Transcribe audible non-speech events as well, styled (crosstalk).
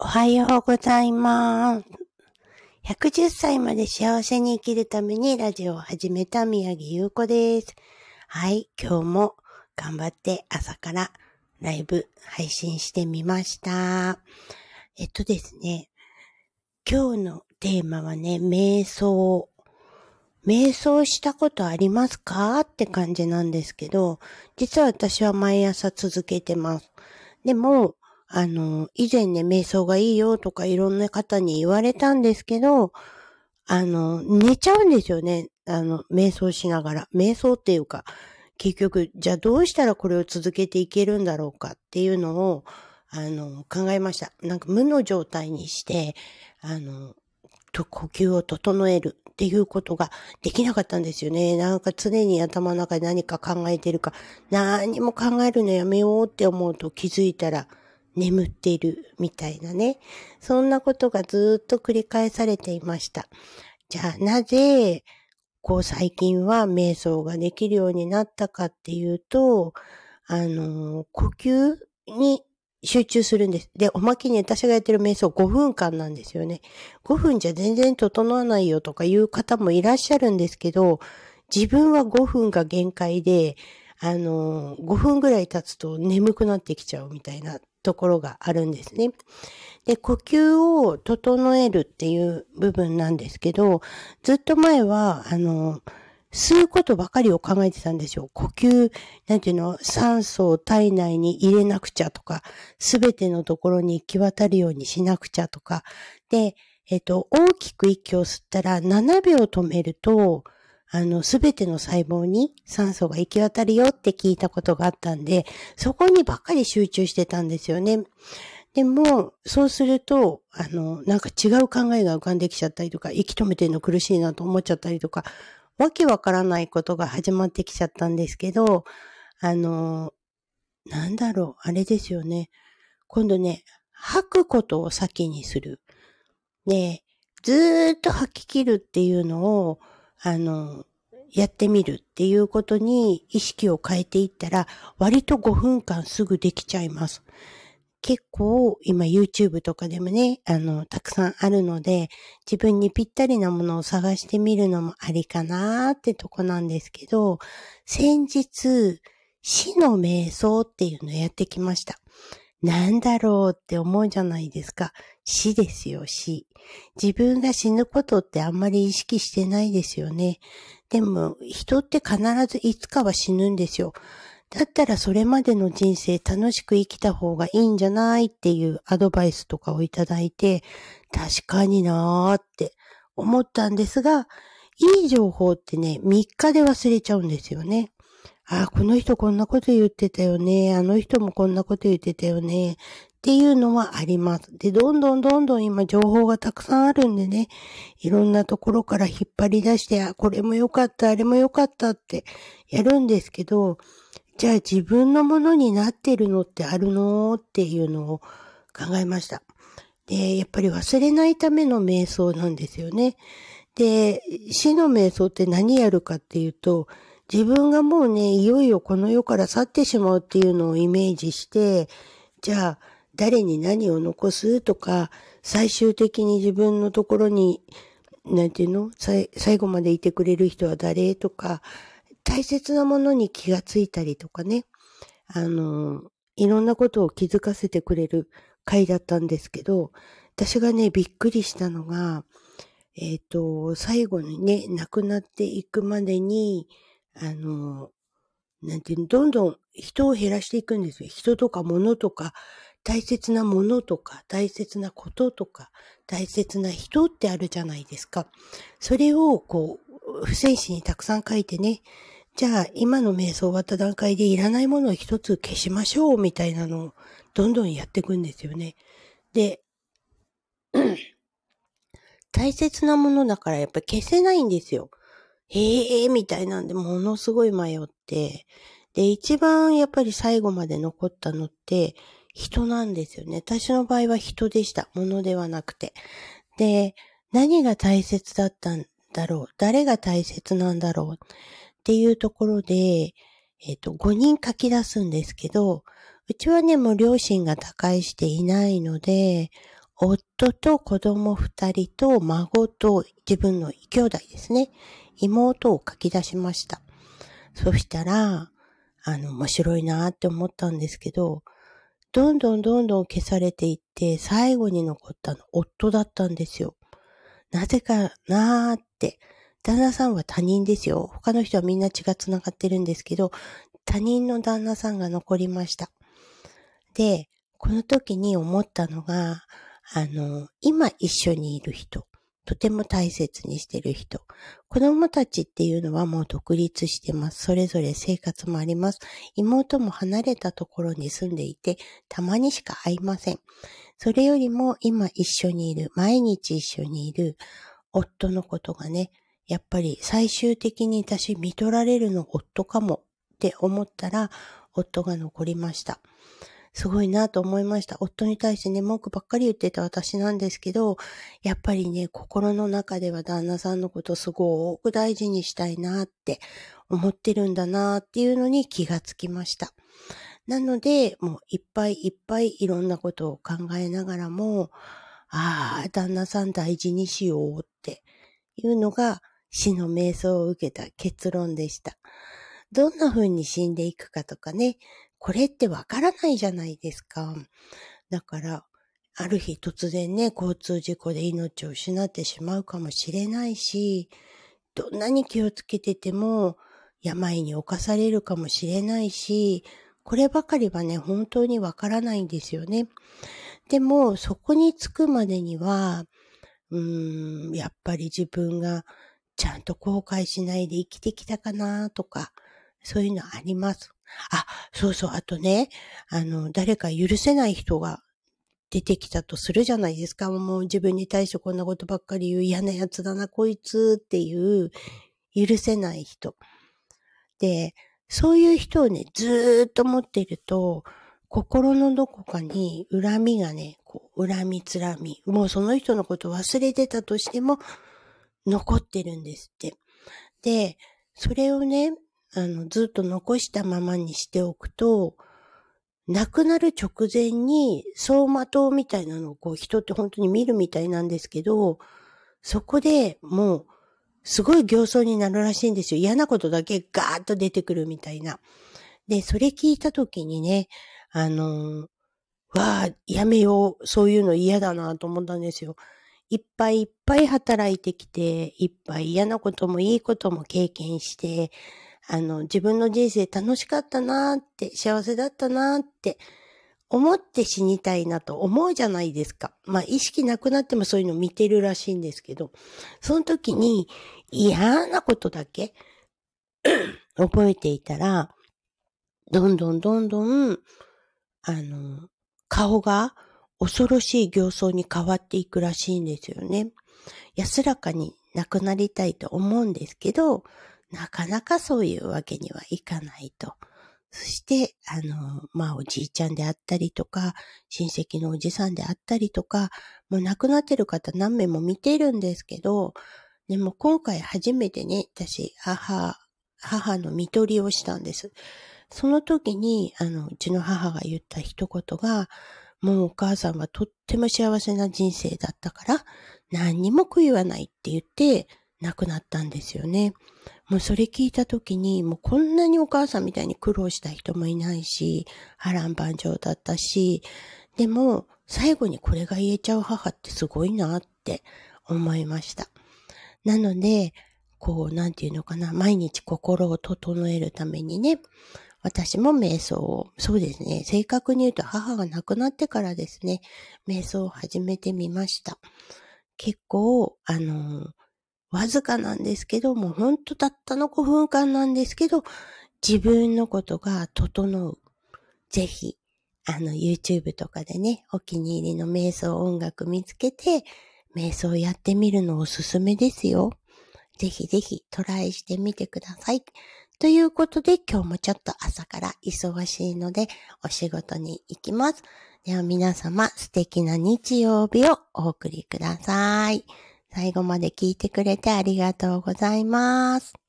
おはようございます。110歳まで幸せに生きるためにラジオを始めた宮城優子です。はい、今日も頑張って朝からライブ配信してみました。えっとですね、今日のテーマはね、瞑想。瞑想したことありますか？って感じなんですけど、実は私は毎朝続けてます。でも、あの、以前ね、瞑想がいいよとかいろんな方に言われたんですけど、あの、寝ちゃうんですよね。あの、瞑想しながら。瞑想っていうか、結局、じゃあどうしたらこれを続けていけるんだろうかっていうのを、あの、考えました。なんか無の状態にして、あの、と呼吸を整えるっていうことができなかったんですよね。なんか常に頭の中で何か考えてるか、何も考えるのやめようって思うと気づいたら、眠っているみたいなね。そんなことがずっと繰り返されていました。じゃあなぜ、こう最近は瞑想ができるようになったかっていうと、あの、呼吸に集中するんです。で、おまけに私がやってる瞑想5分間なんですよね。5分じゃ全然整わないよとかいう方もいらっしゃるんですけど、自分は5分が限界で、あの、5分ぐらい経つと眠くなってきちゃうみたいなところがあるんですね。で、呼吸を整えるっていう部分なんですけど、ずっと前は、あの、吸うことばかりを考えてたんですよ。呼吸、なんていうの、酸素を体内に入れなくちゃとか、すべてのところに行き渡るようにしなくちゃとか。で、えっと、大きく息を吸ったら7秒止めると、あの、すべての細胞に酸素が行き渡るよって聞いたことがあったんで、そこにばっかり集中してたんですよね。でも、そうすると、あの、なんか違う考えが浮かんできちゃったりとか、息止めてるの苦しいなと思っちゃったりとか、わけわからないことが始まってきちゃったんですけど、あの、なんだろう、あれですよね。今度ね、吐くことを先にする。で、ずーっと吐き切るっていうのを、あの、やってみるっていうことに意識を変えていったら、割と5分間すぐできちゃいます。結構今 YouTube とかでもね、あの、たくさんあるので、自分にぴったりなものを探してみるのもありかなーってとこなんですけど、先日、死の瞑想っていうのをやってきました。なんだろうって思うじゃないですか。死ですよ、死。自分が死ぬことってあんまり意識してないですよね。でも、人って必ずいつかは死ぬんですよ。だったらそれまでの人生楽しく生きた方がいいんじゃないっていうアドバイスとかをいただいて、確かになーって思ったんですが、いい情報ってね、3日で忘れちゃうんですよね。ああ、この人こんなこと言ってたよね。あの人もこんなこと言ってたよね。っていうのはあります。で、どんどんどんどん今情報がたくさんあるんでね、いろんなところから引っ張り出して、あ、これも良かった、あれも良かったってやるんですけど、じゃあ自分のものになってるのってあるのっていうのを考えました。で、やっぱり忘れないための瞑想なんですよね。で、死の瞑想って何やるかっていうと、自分がもうね、いよいよこの世から去ってしまうっていうのをイメージして、じゃあ、誰に何を残す？とか、最終的に自分のところに、なんていうの？最後までいてくれる人は誰？とか、大切なものに気がついたりとかね、あの、いろんなことを気づかせてくれる回だったんですけど、私がね、びっくりしたのが、えっ、ー、と、最後にね、亡くなっていくまでに、あの、なんていうの、どんどん人を減らしていくんですよ。人とか物とか、大切なものとか、大切なこととか、大切な人ってあるじゃないですか。それを、こう、不戦士にたくさん書いてね、じゃあ、今の瞑想終わった段階でいらないものを一つ消しましょう、みたいなのを、どんどんやっていくんですよね。で、(clears throat) 大切なものだからやっぱり消せないんですよ。へえー、みたいなんで、ものすごい迷って、で、一番やっぱり最後まで残ったのって、人なんですよね。私の場合は人でした。物ではなくて。で、何が大切だったんだろう？誰が大切なんだろう？っていうところで、えっ、ー、と、5人書き出すんですけど、うちはね、もう両親が他界していないので、夫と子供二人と孫と自分の兄弟ですね。妹を書き出しました。そしたら、あの、面白いなって思ったんですけど、どんどんどんどん消されていって、最後に残ったの夫だったんですよ。なぜかなーって。旦那さんは他人ですよ。他の人はみんな血が繋がってるんですけど、他人の旦那さんが残りました。で、この時に思ったのが、あの、今一緒にいる人、とても大切にしてる人。子供たちっていうのはもう独立してます。それぞれ生活もあります。妹も離れたところに住んでいて、たまにしか会いません。それよりも今一緒にいる、毎日一緒にいる夫のことがね、やっぱり最終的に私見取られるの夫かもって思ったら、夫が残りました。すごいなと思いました。夫に対してね、文句ばっかり言ってた私なんですけど、やっぱりね、心の中では旦那さんのことすごく大事にしたいなって思ってるんだなっていうのに気がつきました。なので、もういっぱいいっぱいいろんなことを考えながらも、ああ、旦那さん大事にしようっていうのが死の瞑想を受けた結論でした。どんな風に死んでいくかとかね、これってわからないじゃないですか。だから、ある日突然ね、交通事故で命を失ってしまうかもしれないし、どんなに気をつけてても病に侵されるかもしれないし、こればかりはね、本当にわからないんですよね。でも、そこに着くまでには、うーん、やっぱり自分がちゃんと後悔しないで生きてきたかなとか、そういうのあります。あ、そうそう、あとね、あの、誰か許せない人が出てきたとするじゃないですか。もう自分に対してこんなことばっかり言う嫌なやつだな、こいつっていう許せない人。で、そういう人をね、ずーっと持ってると、心のどこかに恨みがね、こう恨みつらみ、もうその人のこと忘れてたとしても、残ってるんですって。で、それをね、あの、ずっと残したままにしておくと、亡くなる直前に走馬灯みたいなのをこう人って本当に見るみたいなんですけど、そこでもうすごい形相になるらしいんですよ。嫌なことだけガーッと出てくるみたいな。で、それ聞いたときにね、あのー、わあ、やめよう。そういうの嫌だなと思ったんですよ。いっぱいいっぱい働いてきて、いっぱい嫌なこともいいことも経験して、あの、自分の人生楽しかったなーって、幸せだったなーって思って死にたいなと思うじゃないですか。まあ、意識なくなってもそういうの見てるらしいんですけど、その時に嫌なことだけ (clears throat) 覚えていたら、どんどんどんどん、あの、顔が恐ろしい形相に変わっていくらしいんですよね。安らかになくなりたいと思うんですけど、なかなかそういうわけにはいかないと。そして、あの、まあ、おじいちゃんであったりとか、親戚のおじさんであったりとか、もう亡くなってる方何名も見てるんですけど、でも今回初めてね、私、母、母の見取りをしたんです。その時に、あの、うちの母が言った一言が、もうお母さんはとっても幸せな人生だったから、何にも悔いはないって言って、亡くなったんですよね。もうそれ聞いた時に、もうこんなにお母さんみたいに苦労した人もいないし、波乱万丈だったし、でも最後にこれが言えちゃう母ってすごいなって思いました。なので、こう、なんていうのかな、毎日心を整えるためにね、私も瞑想を、そうですね、正確に言うと母が亡くなってからですね、瞑想を始めてみました。結構、あの、わずかなんですけど、もうほんとたったの5分間なんですけど、自分のことが整う。ぜひ、あの、YouTube とかでね、お気に入りの瞑想音楽見つけて、瞑想やってみるのおすすめですよ。ぜひぜひトライしてみてください。ということで今日もちょっと朝から忙しいのでお仕事に行きます。では皆様素敵な日曜日をお送りください。最後まで聞いてくれてありがとうございます。